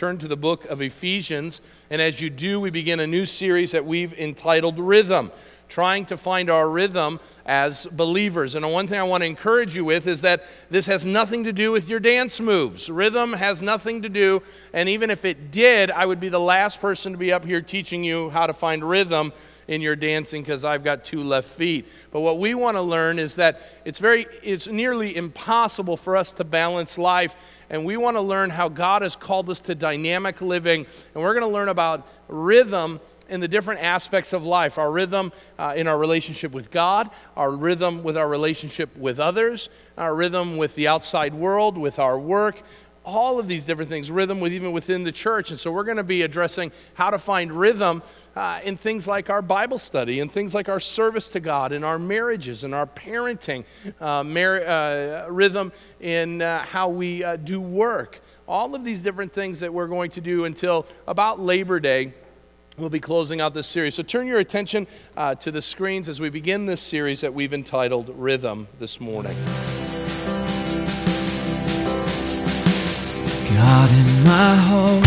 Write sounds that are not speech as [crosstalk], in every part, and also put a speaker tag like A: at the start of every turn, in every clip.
A: turn to the book of Ephesians. And as you do, we begin a new series that we've entitled Rhythm trying to find our rhythm as believers. And one thing I want to encourage you with is that this has nothing to do with your dance moves. Rhythm has nothing to do, and even if it did, I would be the last person to be up here teaching you how to find rhythm in your dancing because I've got two left feet. But what we want to learn is that it's very it's nearly impossible for us to balance life and we want to learn how God has called us to dynamic living and we're going to learn about rhythm in the different aspects of life our rhythm uh, in our relationship with God, our rhythm with our relationship with others, our rhythm with the outside world, with our work. All of these different things, rhythm with even within the church. And so we're going to be addressing how to find rhythm uh, in things like our Bible study, and things like our service to God, in our marriages, in our parenting, uh, mar- uh, rhythm in uh, how we uh, do work. All of these different things that we're going to do until about Labor Day we'll be closing out this series. So turn your attention uh, to the screens as we begin this series that we've entitled Rhythm this morning.
B: God in my hope,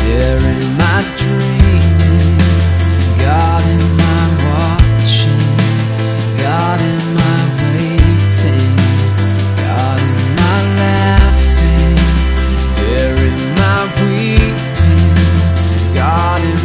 B: there in my dreaming, God in my watching, God in
A: if you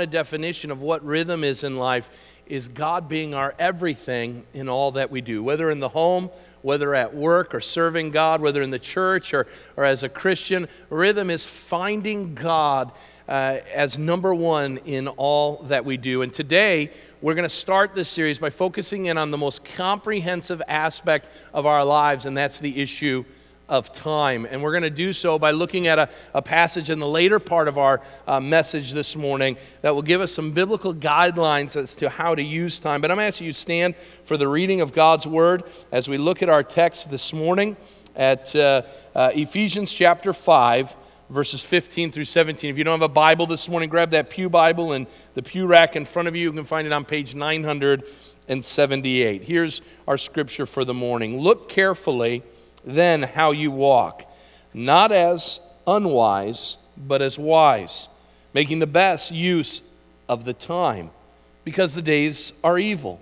A: want a definition of what rhythm is in life, is God being our everything in all that we do, whether in the home, whether at work or serving God, whether in the church or, or as a Christian. Rhythm is finding God uh, as number one in all that we do. And today, we're going to start this series by focusing in on the most comprehensive aspect of our lives, and that's the issue of time. And we're going to do so by looking at a, a passage in the later part of our uh, message this morning that will give us some biblical guidelines as to how to use time. But I'm asking you to stand for the reading of God's word as we look at our text this morning at uh, uh, Ephesians chapter 5 verses 15 through 17. If you don't have a Bible this morning, grab that Pew Bible and the Pew rack in front of you. You can find it on page 978. Here's our scripture for the morning. Look carefully then how you walk, not as unwise, but as wise, making the best use of the time, because the days are evil.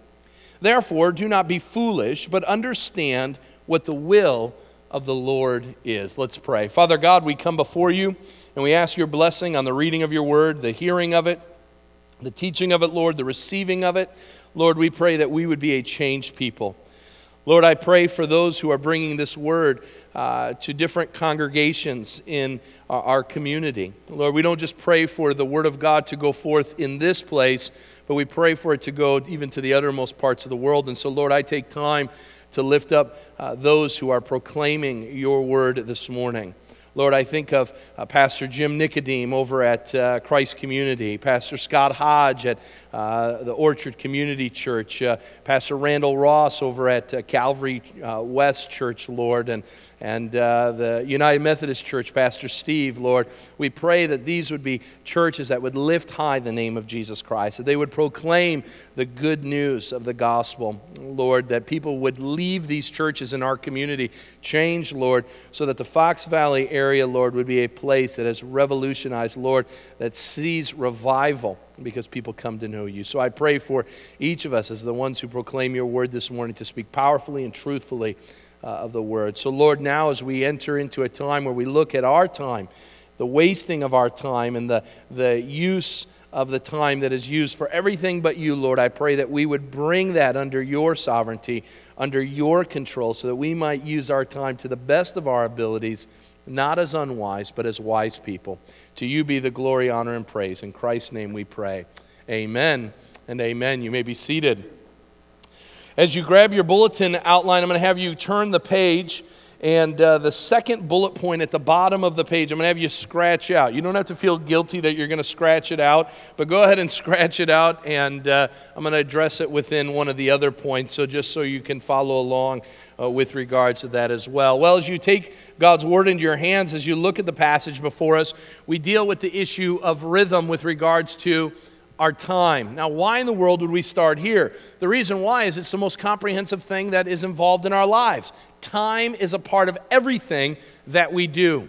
A: Therefore, do not be foolish, but understand what the will of the Lord is. Let's pray. Father God, we come before you and we ask your blessing on the reading of your word, the hearing of it, the teaching of it, Lord, the receiving of it. Lord, we pray that we would be a changed people. Lord, I pray for those who are bringing this word uh, to different congregations in our, our community. Lord, we don't just pray for the word of God to go forth in this place, but we pray for it to go even to the uttermost parts of the world. And so, Lord, I take time to lift up uh, those who are proclaiming your word this morning. Lord, I think of uh, Pastor Jim Nicodem over at uh, Christ Community, Pastor Scott Hodge at uh, the Orchard Community Church, uh, Pastor Randall Ross over at uh, Calvary uh, West Church, Lord, and, and the United Methodist Church, Pastor Steve, Lord. We pray that these would be churches that would lift high the name of Jesus Christ, that they would proclaim the good news of the gospel, Lord, that people would leave these churches in our community changed, Lord, so that the Fox Valley area area, Lord, would be a place that has revolutionized, Lord, that sees revival because people come to know you. So I pray for each of us as the ones who proclaim your word this morning to speak powerfully and truthfully uh, of the word. So, Lord, now as we enter into a time where we look at our time, the wasting of our time and the, the use of the time that is used for everything but you, Lord. I pray that we would bring that under your sovereignty, under your control, so that we might use our time to the best of our abilities not as unwise, but as wise people. To you be the glory, honor, and praise. In Christ's name we pray. Amen and amen. You may be seated. As you grab your bulletin outline, I'm going to have you turn the page And uh, the second bullet point at the bottom of the page, I'm going to have you scratch out. You don't have to feel guilty that you're going to scratch it out, but go ahead and [laughs] scratch it out, and uh, I'm going to address it within one of the other points, so just so you can follow along uh, with regards to that as well. Well, as you take God's word into your hands, as you look at the passage before us, we deal with the issue of rhythm with regards to our time. Now, why in the world would we start here? The reason why is it's the most comprehensive thing that is involved in our lives. Time is a part of everything that we do.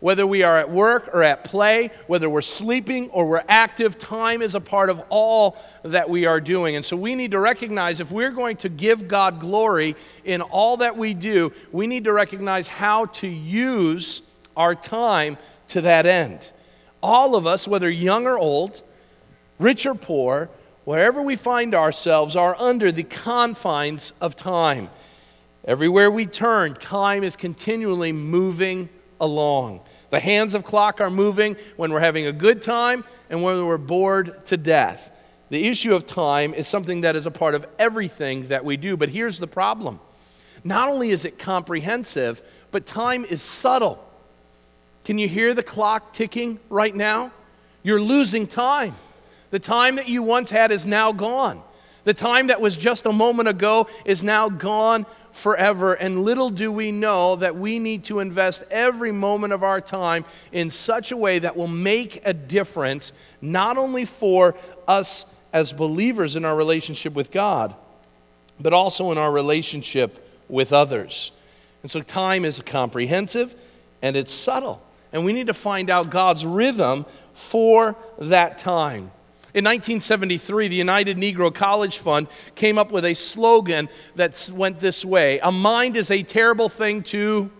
A: Whether we are at work or at play, whether we're sleeping or we're active, time is a part of all that we are doing. And so we need to recognize if we're going to give God glory in all that we do, we need to recognize how to use our time to that end. All of us, whether young or old, rich or poor, wherever we find ourselves, are under the confines of time. Everywhere we turn, time is continually moving along. The hands of clock are moving when we're having a good time and when we're bored to death. The issue of time is something that is a part of everything that we do. But here's the problem not only is it comprehensive, but time is subtle. Can you hear the clock ticking right now? You're losing time. The time that you once had is now gone. The time that was just a moment ago is now gone forever. And little do we know that we need to invest every moment of our time in such a way that will make a difference, not only for us as believers in our relationship with God, but also in our relationship with others. And so time is comprehensive and it's subtle. And we need to find out God's rhythm for that time. In 1973, the United Negro College Fund came up with a slogan that went this way A mind is a terrible thing to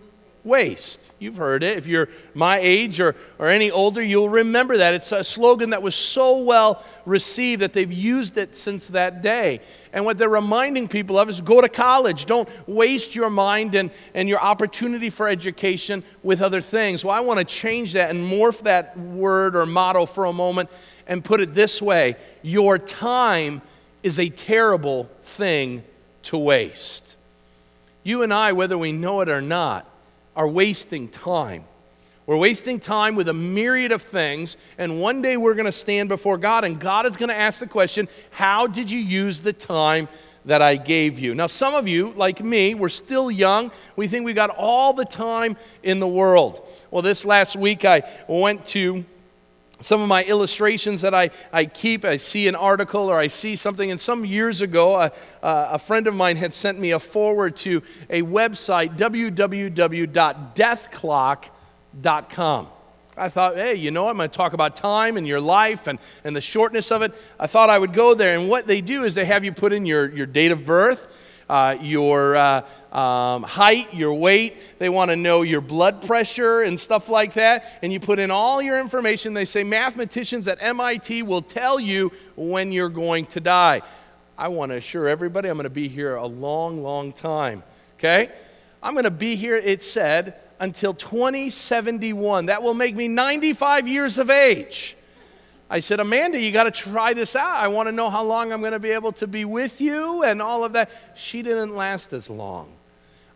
A: waste. You've heard it. If you're my age or, or any older, you'll remember that. It's a slogan that was so well received that they've used it since that day. And what they're reminding people of is go to college. Don't waste your mind and, and your opportunity for education with other things. Well, I want to change that and morph that word or motto for a moment and put it this way Your time is a terrible thing to waste. You and I, whether we know it or not, are wasting time. We're wasting time with a myriad of things, and one day we're going to stand before God, and God is going to ask the question How did you use the time that I gave you? Now, some of you, like me, we're still young. We think we got all the time in the world. Well, this last week I went to some of my illustrations that I, I keep, I see an article or I see something. And some years ago, a, a friend of mine had sent me a forward to a website, www.deathclock.com. I thought, hey, you know, I'm going to talk about time and your life and, and the shortness of it. I thought I would go there. And what they do is they have you put in your, your date of birth uh, your uh, um, height, your weight. They want to know your blood pressure and stuff like that. And you put in all your information. They say mathematicians at MIT will tell you when you're going to die. I want to assure everybody I'm going to be here a long, long time. Okay? I'm going to be here, it said, until 2071. That will make me 95 years of age. I said, Amanda, you got to try this out. I want to know how long I'm going to be able to be with you and all of that. She didn't last as long.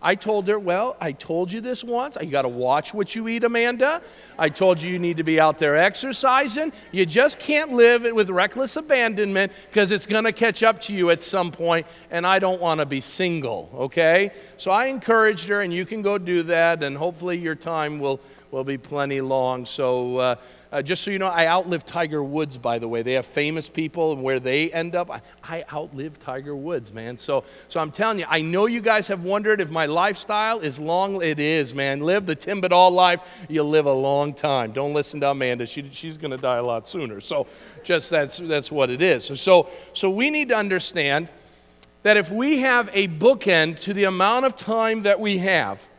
A: I told her, Well, I told you this once. You got to watch what you eat, Amanda. I told you you need to be out there exercising. You just can't live with reckless abandonment because it's going to catch up to you at some point, and I don't want to be single, okay? So I encouraged her, and you can go do that, and hopefully your time will, will be plenty long. So, uh, uh, just so you know, I outlived Tiger Woods, by the way. They have famous people and where they end up. I, I outlived Tiger Woods, man. So, so I'm telling you, I know you guys have wondered if my lifestyle is long. It is, man. Live the Tim Badal life, you'll live a long time. Don't listen to Amanda. She, she's going to die a lot sooner. So, just that's, that's what it is. So, so, so we need to understand that if we have a bookend to the amount of time that we have,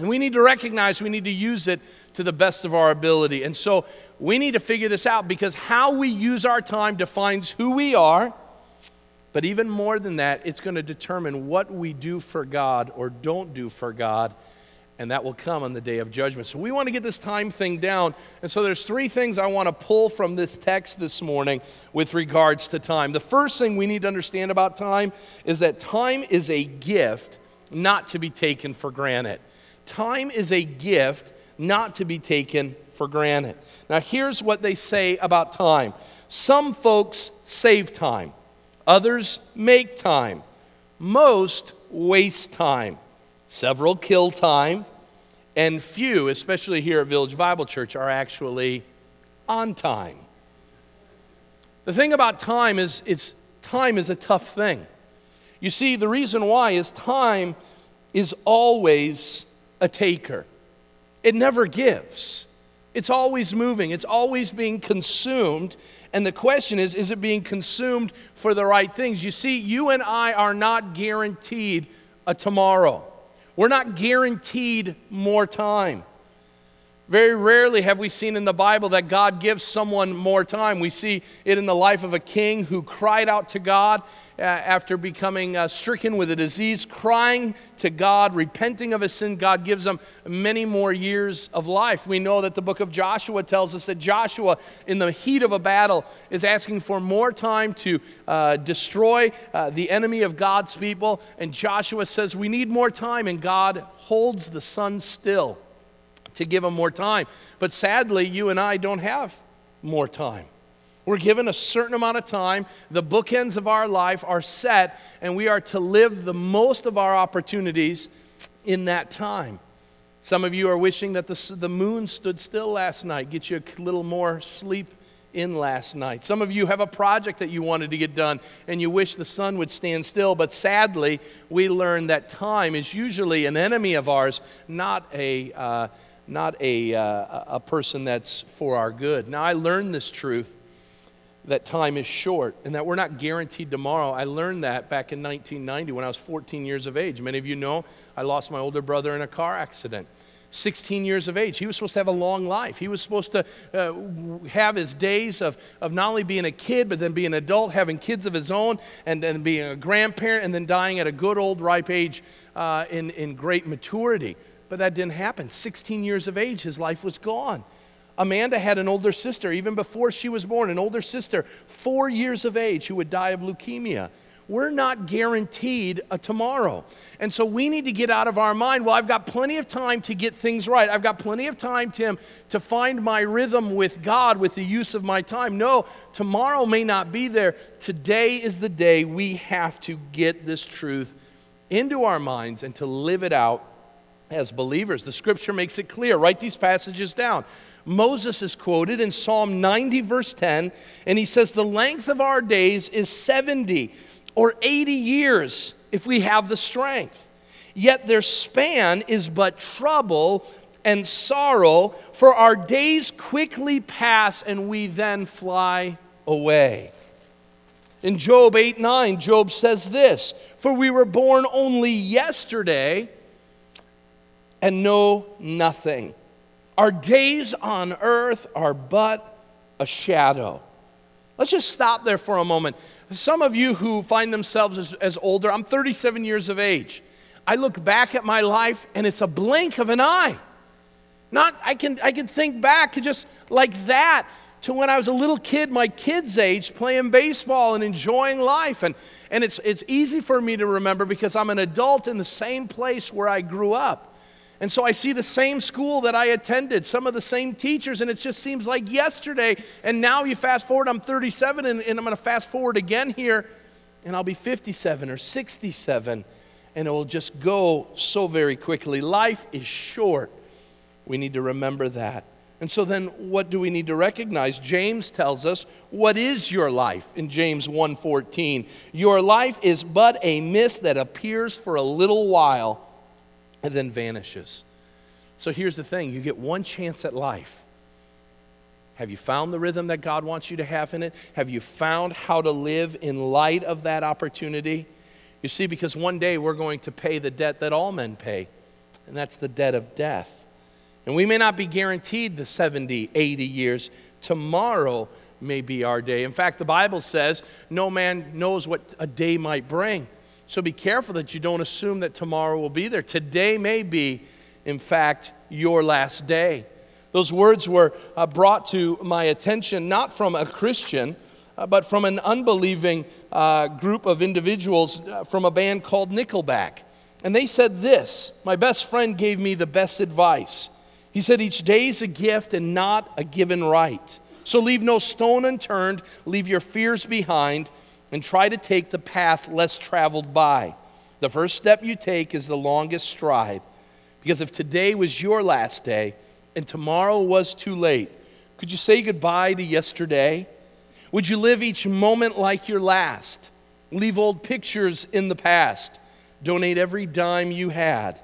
A: and we need to recognize we need to use it to the best of our ability. And so we need to figure this out because how we use our time defines who we are. But even more than that, it's going to determine what we do for God or don't do for God. And that will come on the day of judgment. So we want to get this time thing down. And so there's three things I want to pull from this text this morning with regards to time. The first thing we need to understand about time is that time is a gift not to be taken for granted. Time is a gift not to be taken for granted. Now, here's what they say about time some folks save time, others make time, most waste time, several kill time, and few, especially here at Village Bible Church, are actually on time. The thing about time is it's time is a tough thing. You see, the reason why is time is always a taker. It never gives. It's always moving, it's always being consumed. And the question is is it being consumed for the right things? You see, you and I are not guaranteed a tomorrow, we're not guaranteed more time. Very rarely have we seen in the Bible that God gives someone more time. We see it in the life of a king who cried out to God uh, after becoming uh, stricken with a disease, crying to God, repenting of his sin. God gives him many more years of life. We know that the book of Joshua tells us that Joshua, in the heat of a battle, is asking for more time to uh, destroy uh, the enemy of God's people. And Joshua says, We need more time, and God holds the sun still to give them more time. But sadly, you and I don't have more time. We're given a certain amount of time. The bookends of our life are set, and we are to live the most of our opportunities in that time. Some of you are wishing that the, the moon stood still last night, get you a little more sleep in last night. Some of you have a project that you wanted to get done and you wish the sun would stand still, but sadly, we learn that time is usually an enemy of ours, not a. Uh, not a, uh, a person that's for our good. Now, I learned this truth that time is short and that we're not guaranteed tomorrow. I learned that back in 1990 when I was 14 years of age. Many of you know I lost my older brother in a car accident. 16 years of age. He was supposed to have a long life. He was supposed to uh, have his days of, of not only being a kid, but then being an adult, having kids of his own, and then being a grandparent, and then dying at a good old ripe age uh, in, in great maturity. But that didn't happen. 16 years of age, his life was gone. Amanda had an older sister, even before she was born, an older sister, four years of age, who would die of leukemia. We're not guaranteed a tomorrow. And so we need to get out of our mind, well, I've got plenty of time to get things right. I've got plenty of time, Tim, to find my rhythm with God with the use of my time. No, tomorrow may not be there. Today is the day we have to get this truth into our minds and to live it out as believers. The scripture makes it clear. Write these passages down. Moses is quoted in Psalm 90, verse 10, and he says, The length of our days is 70 or 80 years if we have the strength. Yet their span is but trouble and sorrow, for our days quickly pass and we then fly away. In Job 8 9, Job says this For we were born only yesterday and know nothing. Our days on earth are but a shadow. Let's just stop there for a moment. Some of you who find themselves as, as, older, I'm 37 years of age. I look back at my life and it's a blink of an eye. Not, I can, I can think back just like that to when I was a little kid, my kid's age, playing baseball and enjoying life. And, and it's, it's easy for me to remember because I'm an adult in the same place where I grew up. And so I see the same school that I attended, some of the same teachers, and it just seems like yesterday. And now you fast forward, I'm 37, and, and I'm going to fast forward again here, and I'll be 57 or 67, and it will just go so very quickly. Life is short. We need to remember that. And so then what do we need to recognize? James tells us, what is your life in James 1:14? Your life is but a mist that appears for a little while and then vanishes. So here's the thing you get one chance at life. Have you found the rhythm that God wants you to have in it? Have you found how to live in light of that opportunity? You see, because one day we're going to pay the debt that all men pay, and that's the debt of death. And we may not be guaranteed the 70, 80 years. Tomorrow may be our day. In fact, the Bible says no man knows what a day might bring. So be careful that you don't assume that tomorrow will be there. Today may be, in fact, your last day. Those words were uh, brought to my attention not from a Christian, uh, but from an unbelieving uh, group of individuals uh, from a band called Nickelback. And they said this My best friend gave me the best advice. He said, Each day is a gift and not a given right. So leave no stone unturned, leave your fears behind, and try to take the path less traveled by. The first step you take is the longest stride. Because if today was your last day and tomorrow was too late, could you say goodbye to yesterday? Would you live each moment like your last? Leave old pictures in the past. Donate every dime you had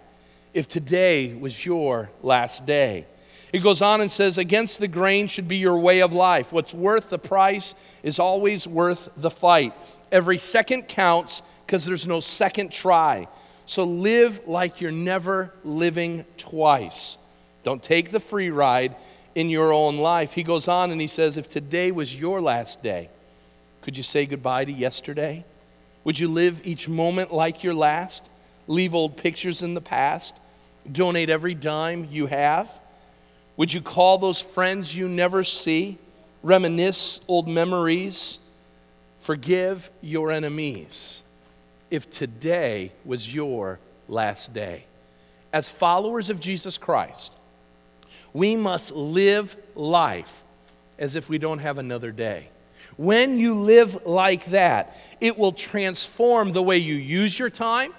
A: if today was your last day. He goes on and says, Against the grain should be your way of life. What's worth the price is always worth the fight. Every second counts because there's no second try. So live like you're never living twice. Don't take the free ride in your own life. He goes on and he says, If today was your last day, could you say goodbye to yesterday? Would you live each moment like your last? Leave old pictures in the past? Donate every dime you have? Would you call those friends you never see? Reminisce old memories? Forgive your enemies if today was your last day. As followers of Jesus Christ, we must live life as if we don't have another day. When you live like that, it will transform the way you use your time,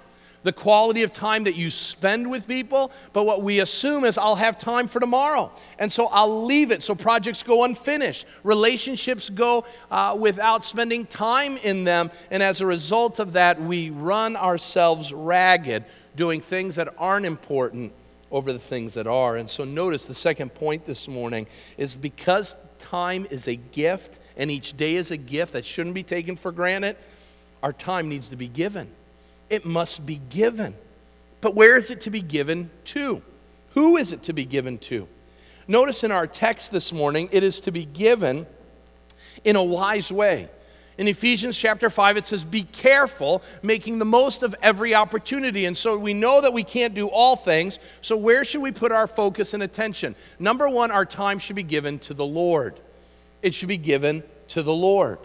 A: the quality of time that you spend with people. But what we assume is, I'll have time for tomorrow. And so I'll leave it. So projects go unfinished, relationships go uh, without spending time in them. And as a result of that, we run ourselves ragged doing things that aren't important over the things that are. And so notice the second point this morning is because time is a gift and each day is a gift that shouldn't be taken for granted, our time needs to be given. It must be given. But where is it to be given to? Who is it to be given to? Notice in our text this morning, it is to be given in a wise way. In Ephesians chapter 5, it says, Be careful, making the most of every opportunity. And so we know that we can't do all things. So where should we put our focus and attention? Number one, our time should be given to the Lord. It should be given to the Lord.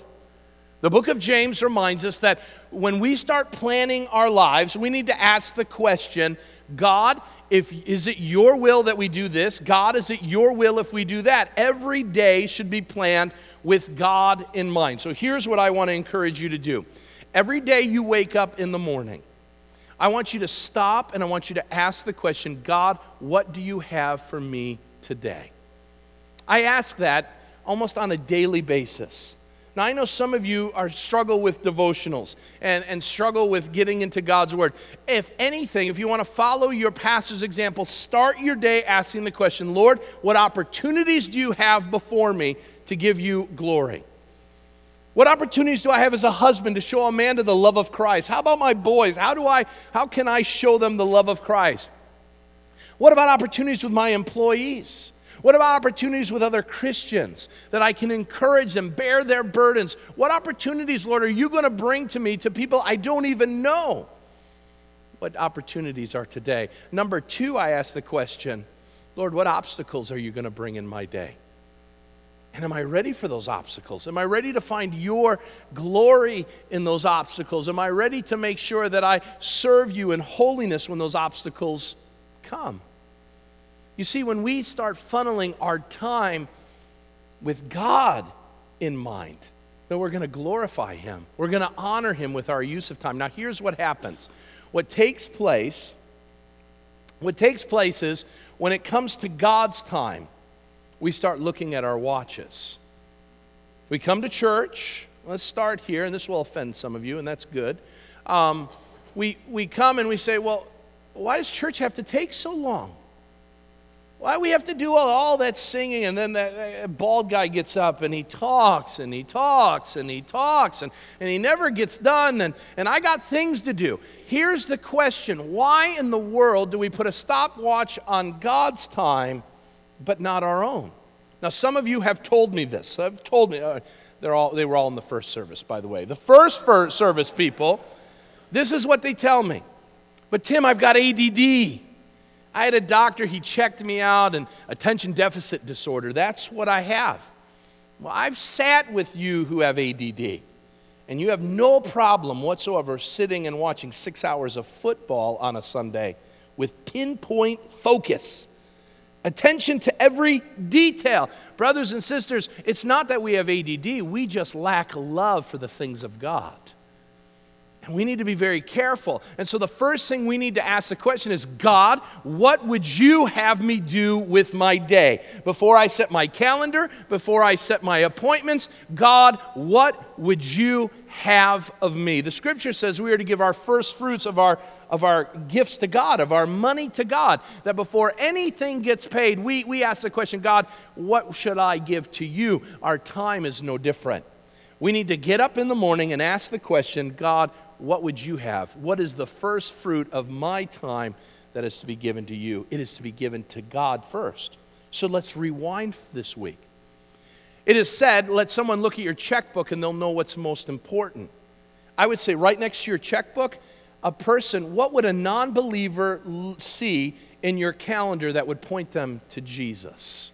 A: The book of James reminds us that when we start planning our lives, we need to ask the question God, if, is it your will that we do this? God, is it your will if we do that? Every day should be planned with God in mind. So here's what I want to encourage you to do. Every day you wake up in the morning, I want you to stop and I want you to ask the question God, what do you have for me today? I ask that almost on a daily basis. Now, I know some of you are struggle with devotionals and, and struggle with getting into God's Word. If anything, if you want to follow your pastor's example, start your day asking the question Lord, what opportunities do you have before me to give you glory? What opportunities do I have as a husband to show Amanda the love of Christ? How about my boys? How do I how can I show them the love of Christ? What about opportunities with my employees? What about opportunities with other Christians that I can encourage them, bear their burdens? What opportunities, Lord, are you going to bring to me to people I don't even know? What opportunities are today? Number two, I ask the question Lord, what obstacles are you going to bring in my day? And am I ready for those obstacles? Am I ready to find your glory in those obstacles? Am I ready to make sure that I serve you in holiness when those obstacles come? You see, when we start funneling our time with God in mind, then we're going to glorify Him. We're going to honor Him with our use of time. Now, here's what happens what takes place. What takes place is when it comes to God's time, we start looking at our watches. We come to church. Let's start here, and this will offend some of you, and that's good. Um, we, we come and we say, Well, why does church have to take so long? Why we have to do all, all that singing? And then that, bald guy gets up and he talks and he talks and he talks and, and he never gets done. And, and I got things to do. Here's the question Why in the world do we put a stopwatch on God's time but not our own? Now, some of you have told me this. Have told me. Uh, they're all, they were all in the first service, by the way. The first service people, this is what they tell me. But Tim, I've got ADD. I had a doctor, he checked me out, and attention deficit disorder. That's what I have. Well, I've sat with you who have ADD, and you have no problem whatsoever sitting and watching six hours of football on a Sunday with pinpoint focus. Attention to every detail. Brothers and sisters, it's not that we have ADD, we just lack love for the things of God. And we need to be very careful. And so the first thing we need to ask the question is God, what would you have me do with my day? Before I set my calendar, before I set my appointments, God, what would you have of me? The scripture says we are to give our first fruits of our, of our gifts to God, of our money to God. That before anything gets paid, we, we ask the question God, what should I give to you? Our time is no different. We need to get up in the morning and ask the question God, what would you have? What is the first fruit of my time that is to be given to you? It is to be given to God first. So let's rewind this week. It is said, let someone look at your checkbook and they'll know what's most important. I would say, right next to your checkbook, a person, what would a non believer see in your calendar that would point them to Jesus?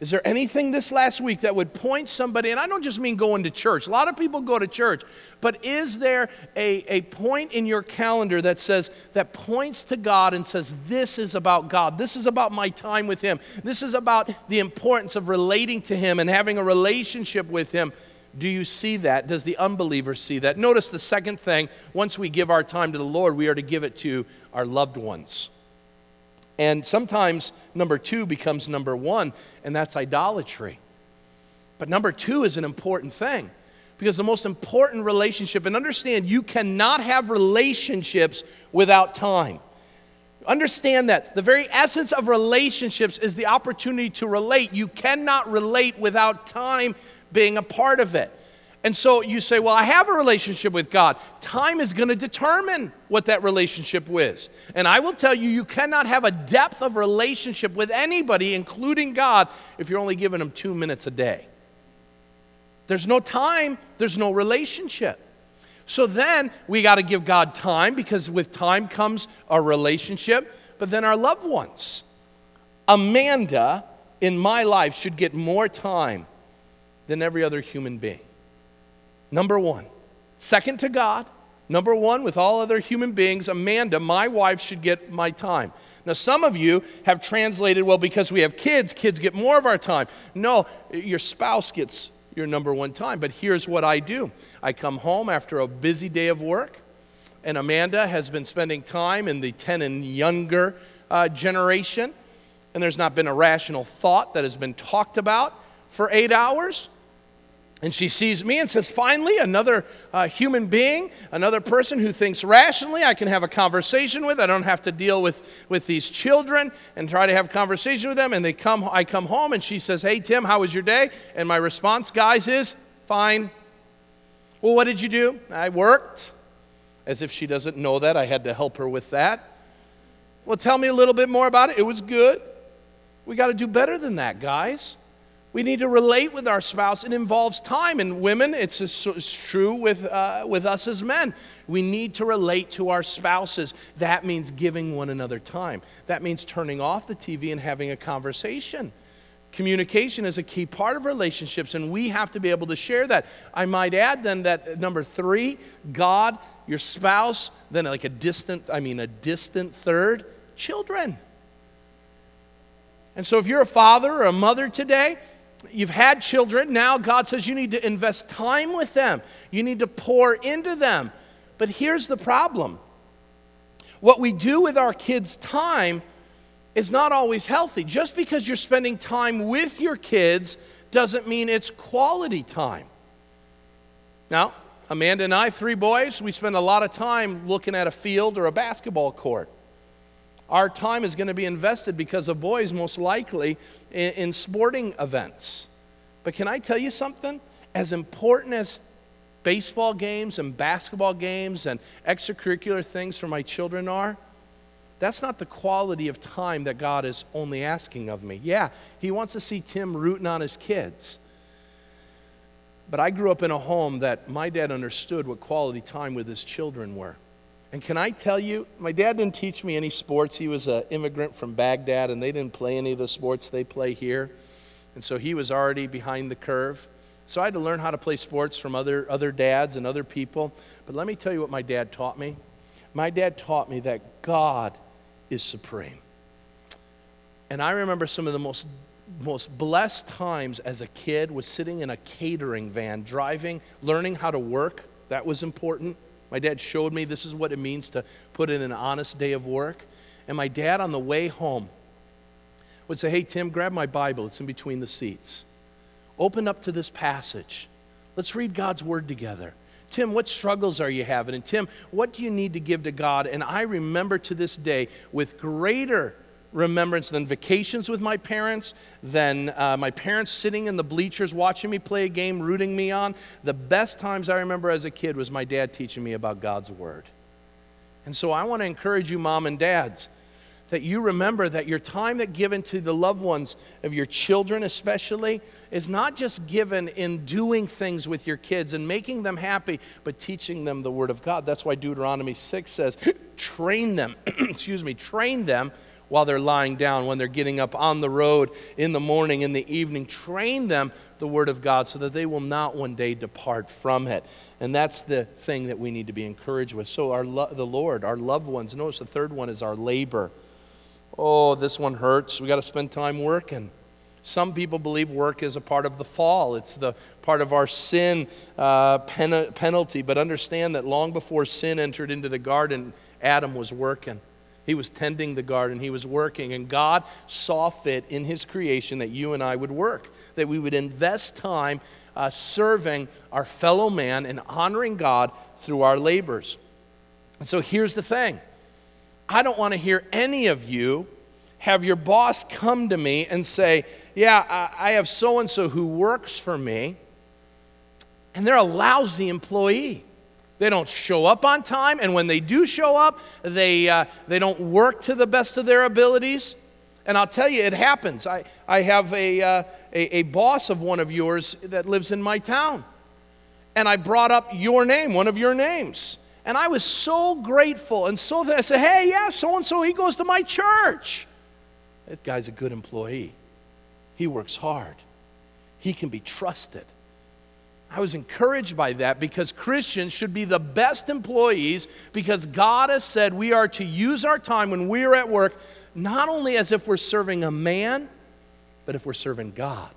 A: Is there anything this last week that would point somebody, and I don't just mean going to church, a lot of people go to church, but is there a, a point in your calendar that says, that points to God and says, this is about God, this is about my time with Him, this is about the importance of relating to Him and having a relationship with Him? Do you see that? Does the unbeliever see that? Notice the second thing once we give our time to the Lord, we are to give it to our loved ones. And sometimes number two becomes number one, and that's idolatry. But number two is an important thing because the most important relationship, and understand you cannot have relationships without time. Understand that the very essence of relationships is the opportunity to relate. You cannot relate without time being a part of it. And so you say, Well, I have a relationship with God. Time is going to determine what that relationship is. And I will tell you, you cannot have a depth of relationship with anybody, including God, if you're only giving them two minutes a day. There's no time, there's no relationship. So then we got to give God time because with time comes our relationship, but then our loved ones. Amanda in my life should get more time than every other human being. Number one. Second to God. Number one, with all other human beings, Amanda, my wife, should get my time. Now, some of you have translated, well, because we have kids, kids get more of our time. No, your spouse gets your number one time. But here's what I do I come home after a busy day of work, and Amanda has been spending time in the 10 and younger uh, generation, and there's not been a rational thought that has been talked about for eight hours. And she sees me and says, Finally, another uh, human being, another person who thinks rationally, I can have a conversation with. I don't have to deal with, with these children and try to have conversation with them. And they come, I come home and she says, Hey, Tim, how was your day? And my response, guys, is, Fine. Well, what did you do? I worked. As if she doesn't know that, I had to help her with that. Well, tell me a little bit more about it. It was good. We got to do better than that, guys. We need to relate with our spouse. It involves time. And women, it's, it's true with, uh, with us as men. We need to relate to our spouses. That means giving one another time. That means turning off the TV and having a conversation. Communication is a key part of relationships, and we have to be able to share that. I might add then that number three, God, your spouse, then like a distant, I mean, a distant third, children. And so if you're a father or a mother today, You've had children. Now God says you need to invest time with them, you need to pour into them. But here's the problem what we do with our kids' time is not always healthy. Just because you're spending time with your kids doesn't mean it's quality time. Now, Amanda and I, three boys, we spend a lot of time looking at a field or a basketball court. Our time is going to be invested because of boys, most likely, in, in sporting events. But can I tell you something? As important as baseball games and basketball games and extracurricular things for my children are, that's not the quality of time that God is only asking of me. Yeah, He wants to see Tim rooting on his kids. But I grew up in a home that my dad understood what quality time with his children were. And can I tell you, my dad didn't teach me any sports. He was an immigrant from Baghdad, and they didn't play any of the sports they play here. And so he was already behind the curve. So I had to learn how to play sports from other, other dads and other people. But let me tell you what my dad taught me. My dad taught me that God is supreme. And I remember some of the most most blessed times as a kid was sitting in a catering van, driving, learning how to work. That was important. My dad showed me this is what it means to put in an honest day of work. And my dad, on the way home, would say, Hey, Tim, grab my Bible. It's in between the seats. Open up to this passage. Let's read God's word together. Tim, what struggles are you having? And Tim, what do you need to give to God? And I remember to this day with greater remembrance than vacations with my parents, than uh, my parents sitting in the bleachers watching me play a game, rooting me on. The best times I remember as a kid was my dad teaching me about God's Word. And so I want to encourage you, mom and dads, that you remember that your time that given to the loved ones of your children especially is not just given in doing things with your kids and making them happy but teaching them the word of god that's why deuteronomy 6 says [clears throat] train them [clears throat] excuse me train them while they're lying down, when they're getting up on the road in the morning, in the evening. Train them the Word of God so that they will not one day depart from it. And that's the thing that we need to be encouraged with. So, our lo- the Lord, our loved ones, notice the third one is our labor. Oh, this one hurts. We got to spend time working. Some people believe work is a part of the fall. It's the part of our sin uh, pen- penalty. But understand that long before sin entered into the garden, Adam was working. He was tending the garden, he was working, and God saw fit in his creation that you and I would work, that we would invest time uh, serving our fellow man and honoring God through our labors. And so here's the thing I don't want to hear any of you have your boss come to me and say, Yeah, I have so and so who works for me, and they're a lousy employee. They don't show up on time, and when they do show up, they, uh, they don't work to the best of their abilities. And I'll tell you, it happens. I, I have a, uh, a, a boss of one of yours that lives in my town. And I brought up your name, one of your names. And I was so grateful and so that I said, hey, yeah, so and so, he goes to my church. That guy's a good employee. He works hard, he can be trusted. I was encouraged by that because Christians should be the best employees because God has said we are to use our time when we are at work not only as if we're serving a man, but if we're serving God.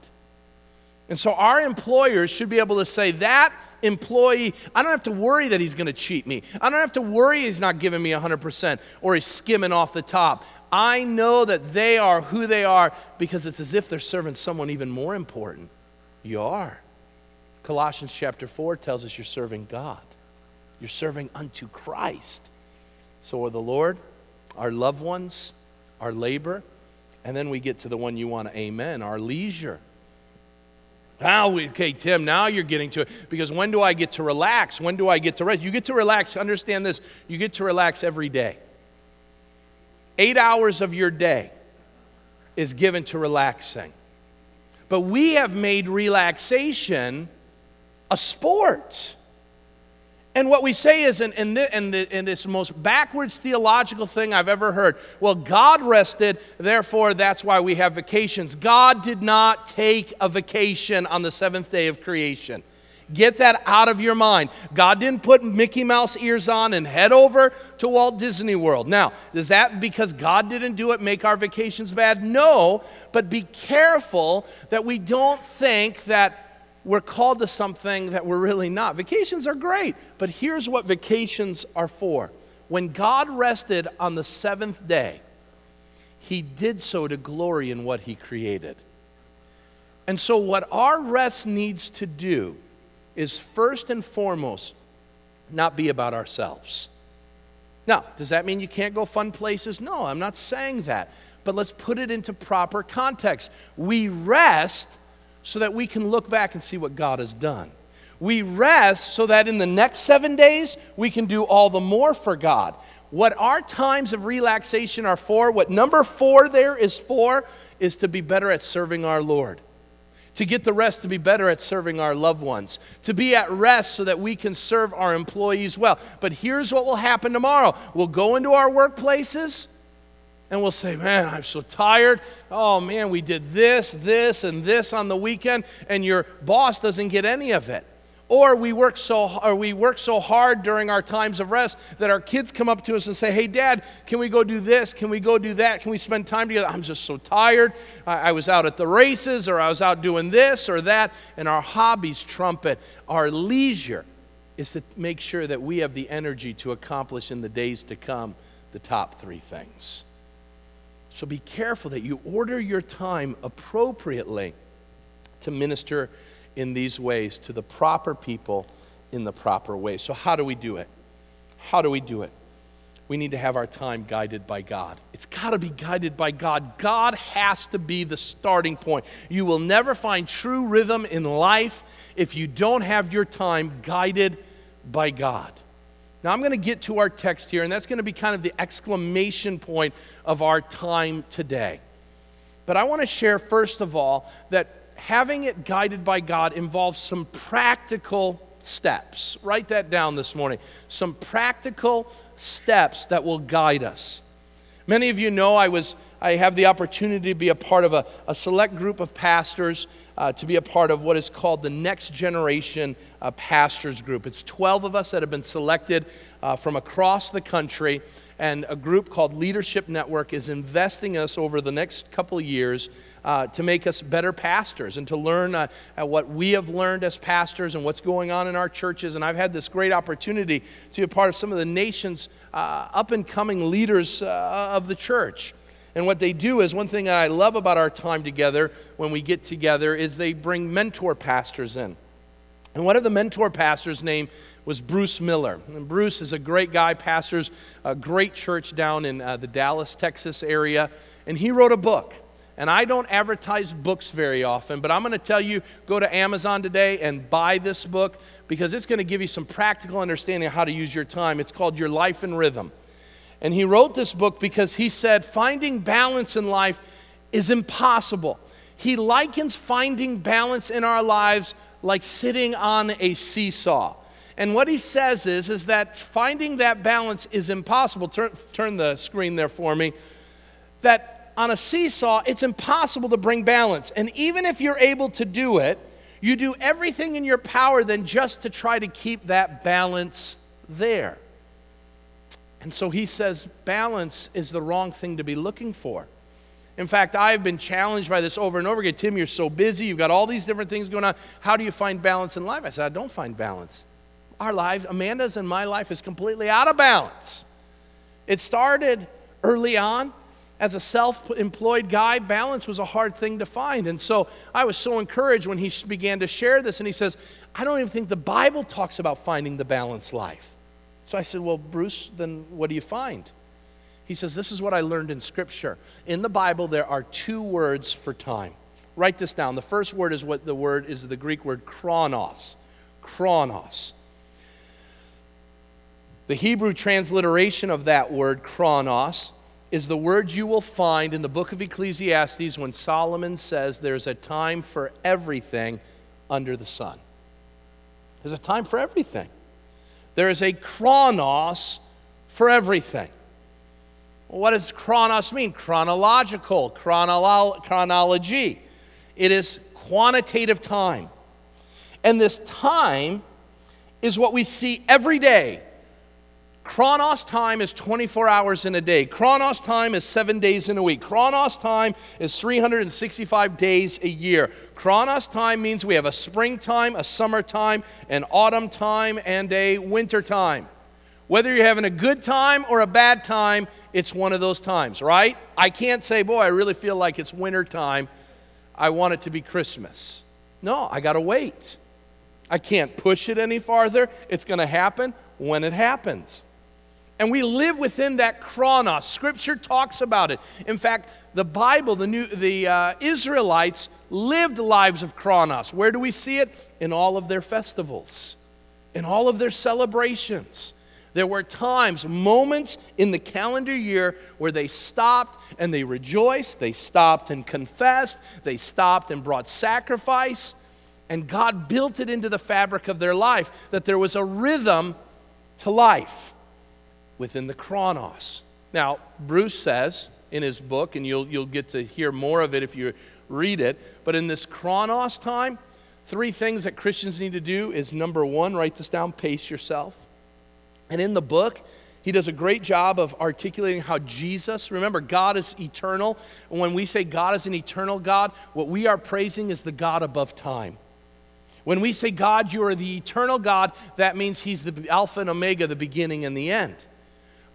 A: And so our employers should be able to say, that employee, I don't have to worry that he's going to cheat me. I don't have to worry he's not giving me 100% or he's skimming off the top. I know that they are who they are because it's as if they're serving someone even more important. You are. Colossians chapter 4 tells us you're serving God, you're serving unto Christ. So are the Lord, our loved ones, our labor, and then we get to the one you want to amen, our leisure. Now, we, okay, Tim, now you're getting to it. Because when do I get to relax? When do I get to rest? You get to relax, understand this, you get to relax every day. Eight hours of your day is given to relaxing. But we have made relaxation a sport. And what we say is, in, in, the, in, the, in, this most backwards theological thing I've ever heard, well, God rested, therefore that's why we have vacations. God did not take a vacation on the seventh day of creation. Get that out of your mind. God didn't put Mickey Mouse ears on and head over to Walt Disney World. Now, does that because God didn't do it make our vacations bad? No, but be careful that we don't think that we're called to something that we're really not. Vacations are great, but here's what vacations are for. When God rested on the seventh day, he did so to glory in what he created. And so, what our rest needs to do is first and foremost not be about ourselves. Now, does that mean you can't go fun places? No, I'm not saying that. But let's put it into proper context. We rest so that we can look back and see what God has done. We rest so that in the next seven days we can do all the more for God. What our times of relaxation are for, what number four there is for, is to be better at serving our Lord. To get the rest to be better at serving our loved ones. To be at rest so that we can serve our employees well. But here's what will happen tomorrow we'll go into our workplaces And we'll say, Man, I'm so tired. Oh, man, we did this, this, and this on the weekend, and your boss doesn't get any of it. Or we work so or we work so hard during our times of rest that our kids come up to us and say, "Hey, Dad, can we go do this? Can we go do that? Can we spend time together?" I'm just so tired. I, I was out at the races, or I was out doing this or that, and our hobbies trumpet our leisure is to make sure that we have the energy to accomplish in the days to come the top three things. So be careful that you order your time appropriately to minister in these ways to the proper people in the proper way. So, how do we do it? How do we do it? We need to have our time guided by God. It's got to be guided by God. God has to be the starting point. You will never find true rhythm in life if you don't have your time guided by God. Now, I'm going to get to our text here, and that's going to be kind of the exclamation point of our time today. But I want to share, first of all, that having it guided by God involves some practical steps. Write that down this morning. Some practical steps that will guide us. Many of you know I was I have the opportunity to be a part of a, a select group of pastors, uh, to be a part of what is called the Next Generation uh, Pastors Group. It's 12 of us that have been selected uh, from across the country, and a group called Leadership Network is investing us over the next couple years uh, to make us better pastors and to learn uh, what we have learned as pastors and what's going on in our churches. And I've had this great opportunity to be a part of some of the nation's uh, up and coming leaders of the church. And what they do is one thing I love about our time together when we get together is they bring mentor pastors in. And one of the mentor pastors' name was Bruce Miller. And Bruce is a great guy, pastors a great church down in uh, the Dallas, Texas area. And he wrote a book. And I don't advertise books very often, but I'm going to tell you go to Amazon today and buy this book because it's going to give you some practical understanding of how to use your time. It's called Your Life in Rhythm. And he wrote this book because he said finding balance in life is impossible. He likens finding balance in our lives like sitting on a seesaw. And what he says is, is that finding that balance is impossible. Turn, turn the screen there for me. That on a seesaw, it's impossible to bring balance. And even if you're able to do it, you do everything in your power then just to try to keep that balance there. And so he says balance is the wrong thing to be looking for. In fact, I've been challenged by this over and over again. Tim, you're so busy. You've got all these different things going on. How do you find balance in life? I said, I don't find balance. Our life, Amanda's and my life, is completely out of balance. It started early on. As a self employed guy, balance was a hard thing to find. And so I was so encouraged when he began to share this. And he says, I don't even think the Bible talks about finding the balanced life. So I said, Well, Bruce, then what do you find? He says, This is what I learned in Scripture. In the Bible, there are two words for time. Write this down. The first word is what the word is the Greek word chronos. Chronos. The Hebrew transliteration of that word, chronos, is the word you will find in the book of Ecclesiastes when Solomon says there's a time for everything under the sun. There's a time for everything. There is a chronos for everything. What does chronos mean? Chronological, chronolo- chronology. It is quantitative time. And this time is what we see every day Chronos time is 24 hours in a day. Chronos time is seven days in a week. Chronos time is 365 days a year. Chronos time means we have a springtime, a summertime, an autumn time, and a winter time. Whether you're having a good time or a bad time, it's one of those times, right? I can't say, boy, I really feel like it's winter time. I want it to be Christmas. No, I got to wait. I can't push it any farther. It's going to happen when it happens. And we live within that chronos. Scripture talks about it. In fact, the Bible, the, new, the uh, Israelites lived lives of chronos. Where do we see it? In all of their festivals, in all of their celebrations. There were times, moments in the calendar year where they stopped and they rejoiced, they stopped and confessed, they stopped and brought sacrifice, and God built it into the fabric of their life that there was a rhythm to life within the chronos. Now, Bruce says, in his book, and you'll, you'll get to hear more of it if you read it. But in this chronos time, three things that Christians need to do is number one, write this down, pace yourself. And in the book, he does a great job of articulating how Jesus, remember, God is eternal. And when we say God is an eternal God, what we are praising is the God above time. When we say, God, you are the eternal God, that means He's the Alpha and Omega, the beginning and the end.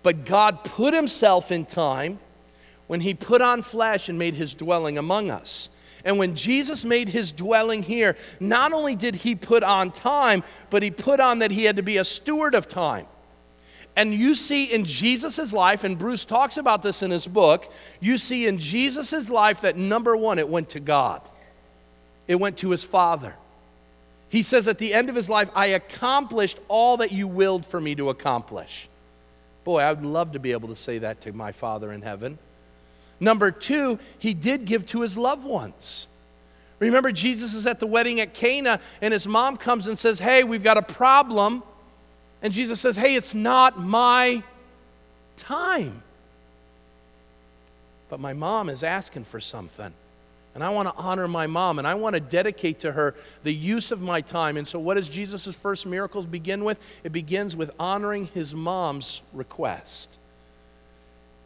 A: But God put Himself in time when He put on flesh and made His dwelling among us. And when Jesus made his dwelling here, not only did he put on time, but he put on that he had to be a steward of time. And you see in Jesus' life, and Bruce talks about this in his book, you see in Jesus' life that number one, it went to God, it went to his Father. He says at the end of his life, I accomplished all that you willed for me to accomplish. Boy, I would love to be able to say that to my Father in heaven. Number two, he did give to his loved ones. Remember, Jesus is at the wedding at Cana, and his mom comes and says, Hey, we've got a problem. And Jesus says, Hey, it's not my time. But my mom is asking for something. And I want to honor my mom and I want to dedicate to her the use of my time. And so, what does Jesus' first miracles begin with? It begins with honoring his mom's request.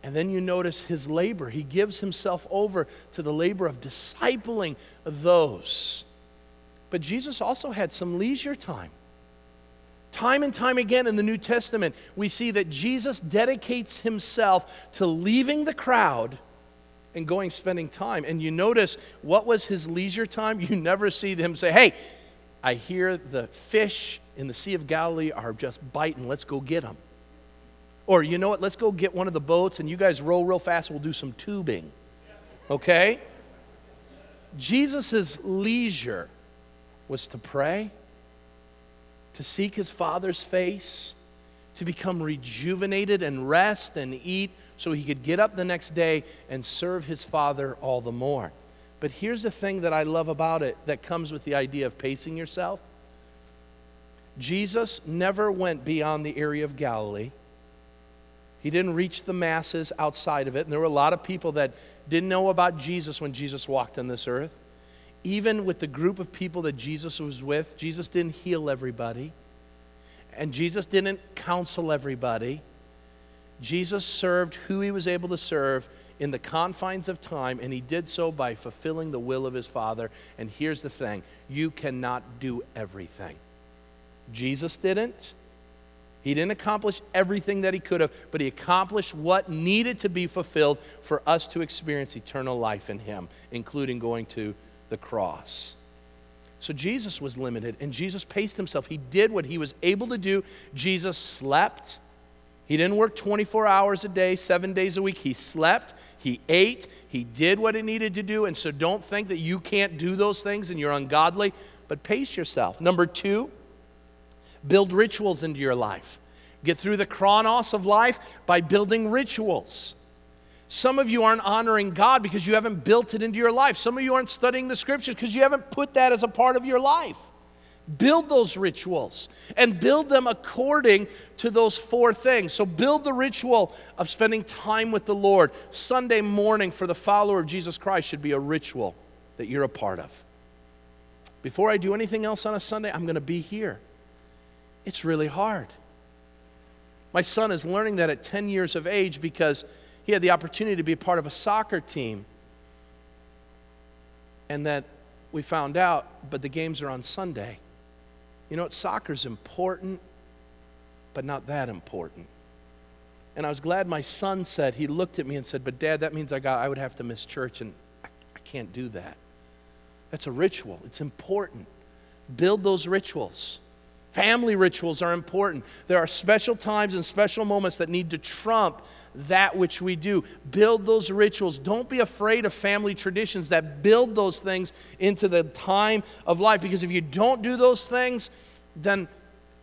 A: And then you notice his labor. He gives himself over to the labor of discipling those. But Jesus also had some leisure time. Time and time again in the New Testament, we see that Jesus dedicates himself to leaving the crowd and going spending time. And you notice what was his leisure time? [laughs] You never see him say, Hey, I hear the fish in the Sea of Galilee are just biting. Let's go get them. Or, you know what? Let's go get one of the boats and you guys row real fast. We'll do some tubing. Okay? Jesus' leisure was to pray to seek his Father's face, to become rejuvenated and rest and eat so he could get up the next day and serve his Father all the more. But here's the thing that I love about it that comes with the idea of pacing yourself Jesus never went beyond the area of Galilee. He didn't reach the masses outside of it. And there were a lot of people that didn't know about Jesus when Jesus walked on this earth even with the group of people that Jesus was with, Jesus didn't heal everybody, and Jesus didn't counsel everybody. Jesus served who he was able to serve in the confines of time, and he did so by fulfilling the will of his Father. And here's the thing you cannot do everything. Jesus didn't. He didn't accomplish everything that he could have, but he accomplished what needed to be fulfilled for us to experience eternal life in him, including going to the cross. So Jesus was limited and Jesus paced himself. He did what he was able to do. Jesus slept. He didn't work 24 hours a day, seven days a week. He slept, he ate, he did what he needed to do. And so don't think that you can't do those things and you're ungodly, but pace yourself. Number two, build rituals into your life. Get through the chronos of life by building rituals. Some of you aren't honoring God because you haven't built it into your life. Some of you aren't studying the scriptures because you haven't put that as a part of your life. Build those rituals and build them according to those four things. So, build the ritual of spending time with the Lord. Sunday morning for the follower of Jesus Christ should be a ritual that you're a part of. Before I do anything else on a Sunday, I'm going to be here. It's really hard. My son is learning that at 10 years of age because he had the opportunity to be part of a soccer team. And that we found out, but the games are on Sunday. You know what? Soccer's important, but not that important. And I was glad my son said, he looked at me and said, But dad, that means I, got, I would have to miss church, and I, I can't do that. That's a ritual, it's important. Build those rituals. Family rituals are important. There are special times and special moments that need to trump that which we do. Build those rituals. Don't be afraid of family traditions that build those things into the time of life because if you don't do those things, then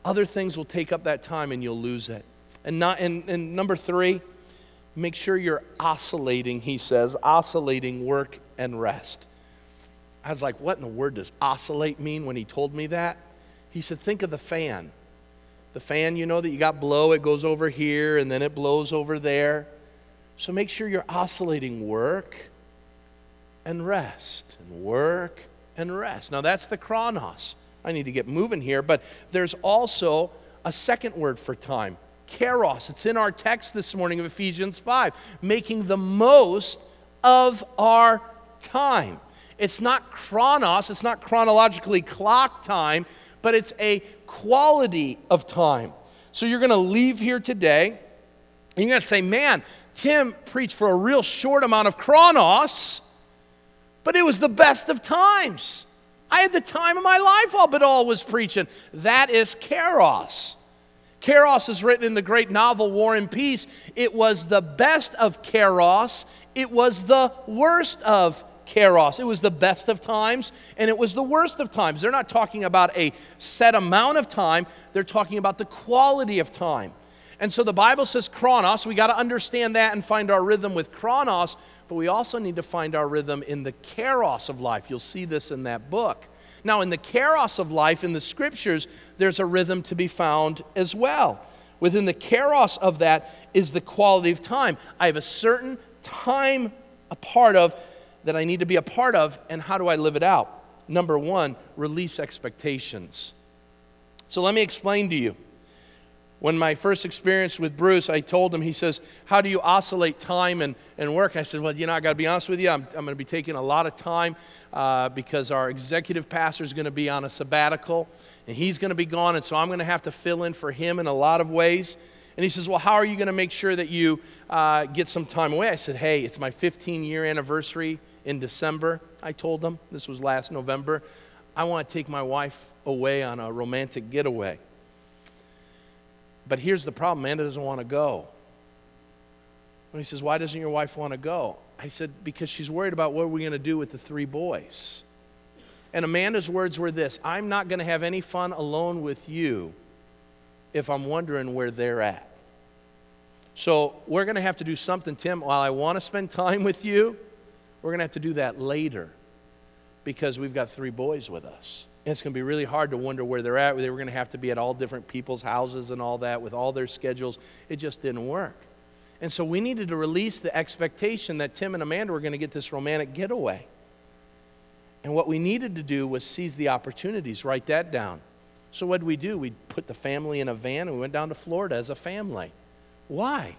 A: other things will take up that time and you'll lose it. And, not, and, and number three, make sure you're oscillating, he says, oscillating work and rest. I was like, what in the word does oscillate mean when he told me that? He said, Think of the fan. The fan, you know, that you got blow, it goes over here and then it blows over there. So make sure you're oscillating work and rest, and work and rest. Now that's the chronos. I need to get moving here, but there's also a second word for time kairos. It's in our text this morning of Ephesians 5, making the most of our time. It's not chronos, it's not chronologically clock time, but it's a quality of time. So you're going to leave here today, and you're going to say, Man, Tim preached for a real short amount of chronos, but it was the best of times. I had the time of my life all but all was preaching. That is kairos. Kairos is written in the great novel War and Peace. It was the best of kairos, it was the worst of kairos. It was the best of times and it was the worst of times. They're not talking about a set amount of time, they're talking about the quality of time. And so the Bible says chronos. We got to understand that and find our rhythm with chronos, but we also need to find our rhythm in the kairos of life. You'll see this in that book. Now, in the kairos of life, in the scriptures, there's a rhythm to be found as well. Within the kairos of that is the quality of time. I have a certain time a part of that I need to be a part of, and how do I live it out? Number one, release expectations. So let me explain to you. When my first experience with Bruce, I told him, he says, How do you oscillate time and, and work? I said, Well, you know, I got to be honest with you. I'm, I'm going to be taking a lot of time uh, because our executive pastor is going to be on a sabbatical and he's going to be gone. And so I'm going to have to fill in for him in a lot of ways. And he says, Well, how are you going to make sure that you uh, get some time away? I said, Hey, it's my 15 year anniversary in December. I told him, this was last November. I want to take my wife away on a romantic getaway. But here's the problem Amanda doesn't want to go. And he says, Why doesn't your wife want to go? I said, Because she's worried about what we're going to do with the three boys. And Amanda's words were this I'm not going to have any fun alone with you if I'm wondering where they're at. So we're going to have to do something, Tim. While I want to spend time [laughs] with you, we're going to have to do that later because we've got three boys with us. And it's going to be really hard to wonder where they're at. They were going to have to be at all different people's houses and all that with all their schedules. It just didn't work. And so we needed to release the expectation that Tim and Amanda were going to get this romantic getaway. And what we needed to do was seize the opportunities, write that down. So what did we do? We put the family in a van and we went down to Florida as a family. Why?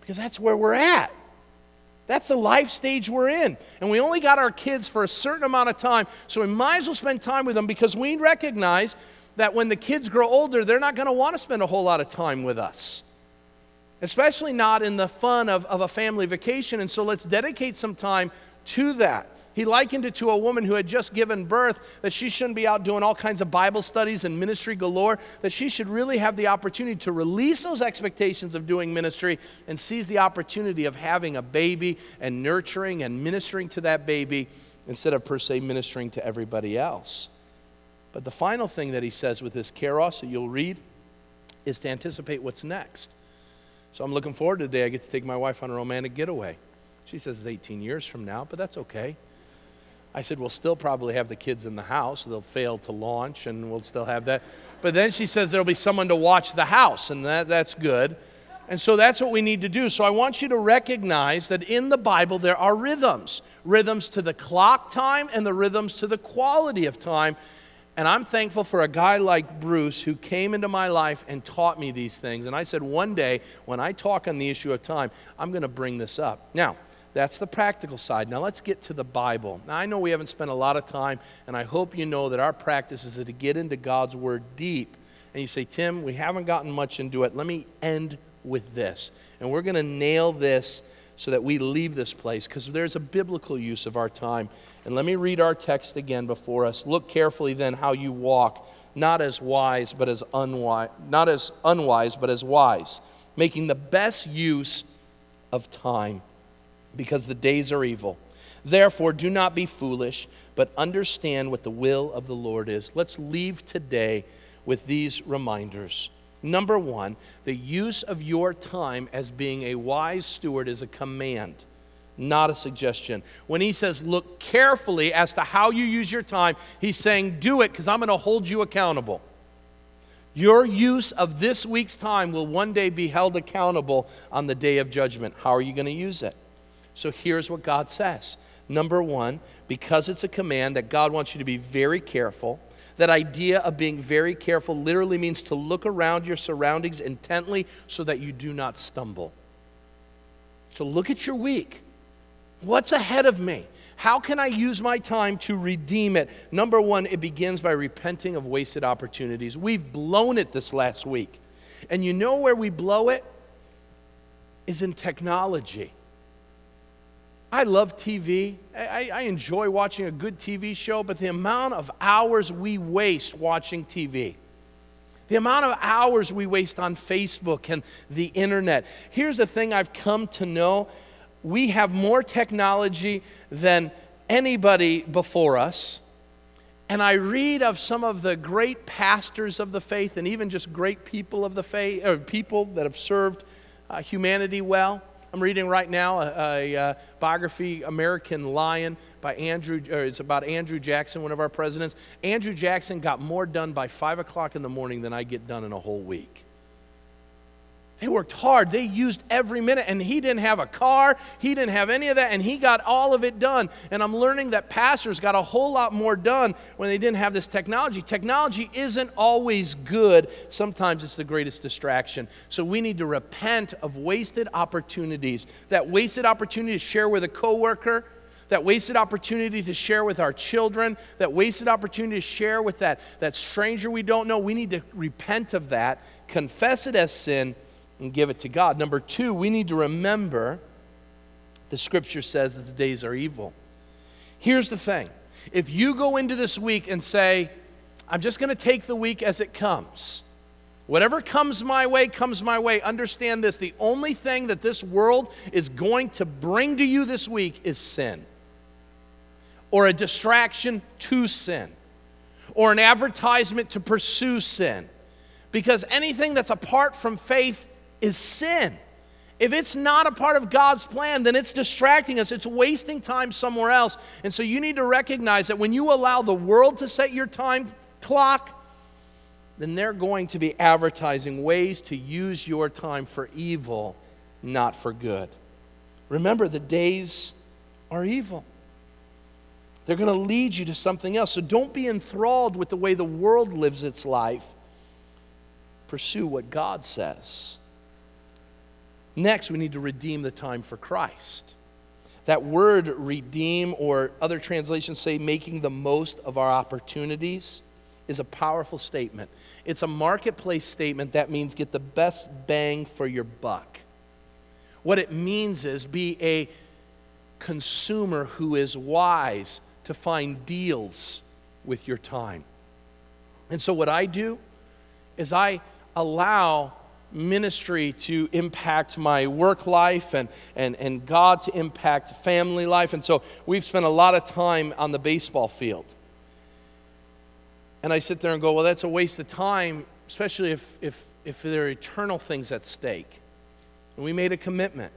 A: Because that's where we're at. That's the life stage we're in. And we only got our kids for a certain amount of time, so we might as well spend time with them because we recognize that when the kids grow older, they're not going to want to spend a whole lot of time with us, especially not in the fun of, of a family vacation. And so let's dedicate some time to that. He likened it to a woman who had just given birth, that she shouldn't be out doing all kinds of Bible studies and ministry galore, that she should really have the opportunity to release those expectations of doing ministry and seize the opportunity of having a baby and nurturing and ministering to that baby instead of per se ministering to everybody else. But the final thing that he says with this kairos that you'll read is to anticipate what's next. So I'm looking forward to the day I get to take my wife on a romantic getaway. She says it's 18 years from now, but that's okay. I said, We'll still probably have the kids in the house. They'll fail to launch, and we'll still have that. But then she says there'll be someone to watch the house, and that, that's good. And so that's what we need to do. So I want you to recognize that in the Bible there are rhythms rhythms to the clock time and the rhythms to the quality of time. And I'm thankful for a guy like Bruce who came into my life and taught me these things. And I said, one day when I talk on the issue of time, I'm going to bring this up. Now, that's the practical side. Now let's get to the Bible. Now I know we haven't spent a lot of time, and I hope you know that our practice is to get into God's Word deep. And you say, Tim, we haven't gotten much into it. Let me end with this. And we're going to nail this so that we leave this place because there's a biblical use of our time. And let me read our text again before us. Look carefully then how you walk, not as wise, but as unwise, not as unwise, but as wise, making the best use of time because the days are evil. Therefore, do not be foolish, but understand what the will of the Lord is. Let's leave today with these reminders. Number one, the use of your time as being a wise steward is a command, not a suggestion. When he says, look carefully as to how you use your time, he's saying, do it because I'm going to hold you accountable. Your use of this week's time will one day be held accountable on the day of judgment. How are you going to use it? So here's what God says. Number one, because it's a command that God wants you to be very careful. That idea of being very careful literally means to look around your surroundings intently so that you do not stumble. So look at your week. What's ahead of me? How can I use my time to redeem it? Number one, it begins by repenting of wasted opportunities. We've blown it this last week. And you know where we blow it? Is in technology. I love TV. I, I, enjoy watching a good TV show, but the amount of hours we waste watching TV, the amount of hours we waste on Facebook and the internet. Here's the thing I've come to know we have more technology than anybody before us. And I read of some of the great pastors of the faith and even just great people of the faith, or people that have served uh, humanity well. I'm reading right now a, a, uh, biography, American Lion, by Andrew. it's about Andrew Jackson, one of our presidents. Andrew Jackson got more done by five o'clock in the morning than I get done in a whole week. They worked hard. They used every minute. And he didn't have a car. He didn't have any of that. And he got all of it done. And I'm learning that pastors got a whole lot more done when they didn't have this technology. Technology isn't always good, sometimes it's the greatest distraction. So we need to repent of wasted opportunities. That wasted opportunity to share with a coworker that wasted opportunity to share with our children, that wasted opportunity to share with that, that stranger we don't know. We need to repent of that, confess it as sin, and give it to God. Number two, we need to remember the scripture says that the days are evil. Here's the thing if you go into this week and say, I'm just going to take the week as it comes, Whatever comes my way, comes my way. Understand this the only thing that this world is going to bring to you this week is sin, or a distraction to sin, or an advertisement to pursue sin. Because anything that's apart from faith is sin. If it's not a part of God's plan, then it's distracting us. It's wasting time somewhere else. And so you need to recognize that when you allow the world to set your time clock, then they're going to be advertising ways to use your time for evil, not for good. Remember, the days are evil. They're going to lead you to something else. So don't be enthralled with the way the world lives its life. Pursue what God says. Next, we need to redeem the time for Christ. That word redeem, or other translations say making the most of our opportunities, is a powerful statement. It's a marketplace statement that means get the best bang for your buck. What it means is be a consumer who is wise to find deals with your time. And so, what I do is I allow ministry to impact my work life and, and, and God to impact family life. And so we've spent a lot of time on the baseball field. And I sit there and go, well, that's a waste of time, especially if, if, if there are eternal things at stake. And we made a commitment.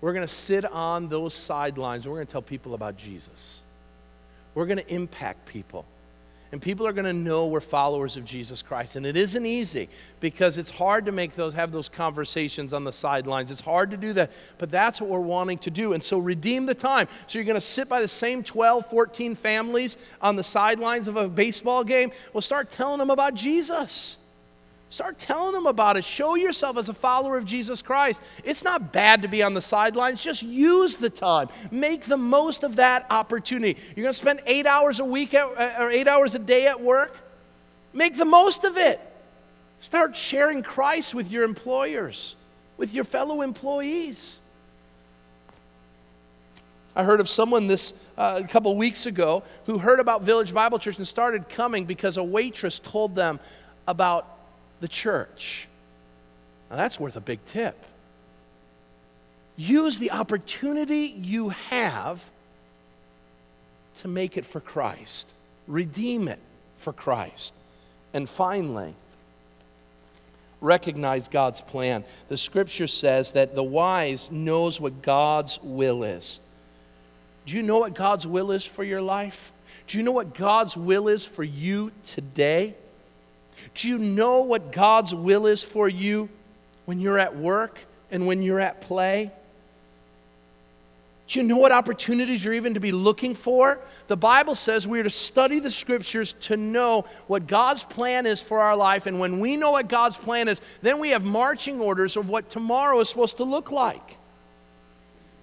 A: We're going to sit on those sidelines and we're going to tell people about Jesus. We're going to impact people and people are going to know we're followers of Jesus Christ. And it isn't easy because it's hard to make those have those conversations on the sidelines. It's hard to do that, but that's what we're wanting to do. And so redeem the time. So you're going to sit by the same 12, 14 families on the sidelines of a baseball game. Well, start telling them about Jesus. Start telling them about it. Show yourself as a follower of Jesus Christ. It's not bad to be on the sidelines. Just use the time. Make the most of that opportunity. You're going to spend eight hours a week at, uh, or eight hours a day at work. Make the most of it. Start sharing Christ with your employers, with your fellow employees. I heard of someone this uh, a couple weeks ago who heard about Village Bible Church and started coming because a waitress told them about the church. Now, that's worth a big tip. Use the opportunity you have to make it for Christ, redeem it for Christ. And finally, recognize God's plan. The scripture says that the wise knows what God's will is. Do you know what God's will is for your life? Do you know what God's will is for you today? Do you know what God's will is for you when you're at work and when you're at play? Do you know what opportunities you're even to be looking for? The Bible says we are to study the scriptures to know what God's plan is for our life. And when we know what God's plan is, then we have marching orders of what tomorrow is supposed to look like.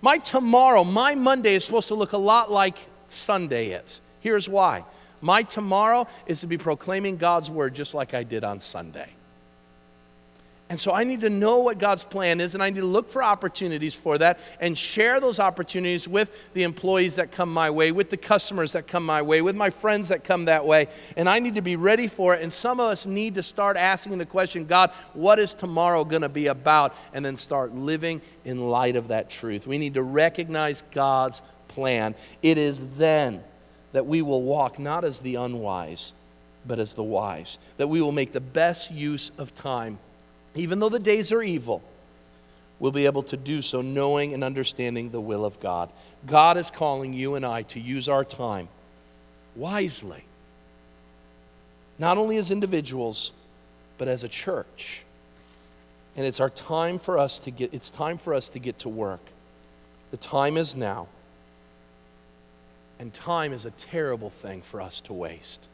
A: My tomorrow, my Monday is supposed to look a lot like Sunday is. Here's why my tomorrow is to be proclaiming God's word just like I did on Sunday. And so I need to know what God's plan is, and I need to look for opportunities for that and share those opportunities with the employees that come my way, with the customers that come my way, with my friends that come that way. And I need to be ready for it. And some of us need to start asking the question God, what is tomorrow going to be about? And then start living in light of that truth. We need to recognize God's plan. It is then that we will walk not as the unwise, but as the wise, that we will make the best use of time even though the days are evil, we'll be able to do so knowing and understanding the will of God. God is calling you and I to use our time wisely, not only as individuals, but as a church. And it's our time for us to get it's time for us to get to work. The time is now. And time is a terrible thing for us to waste.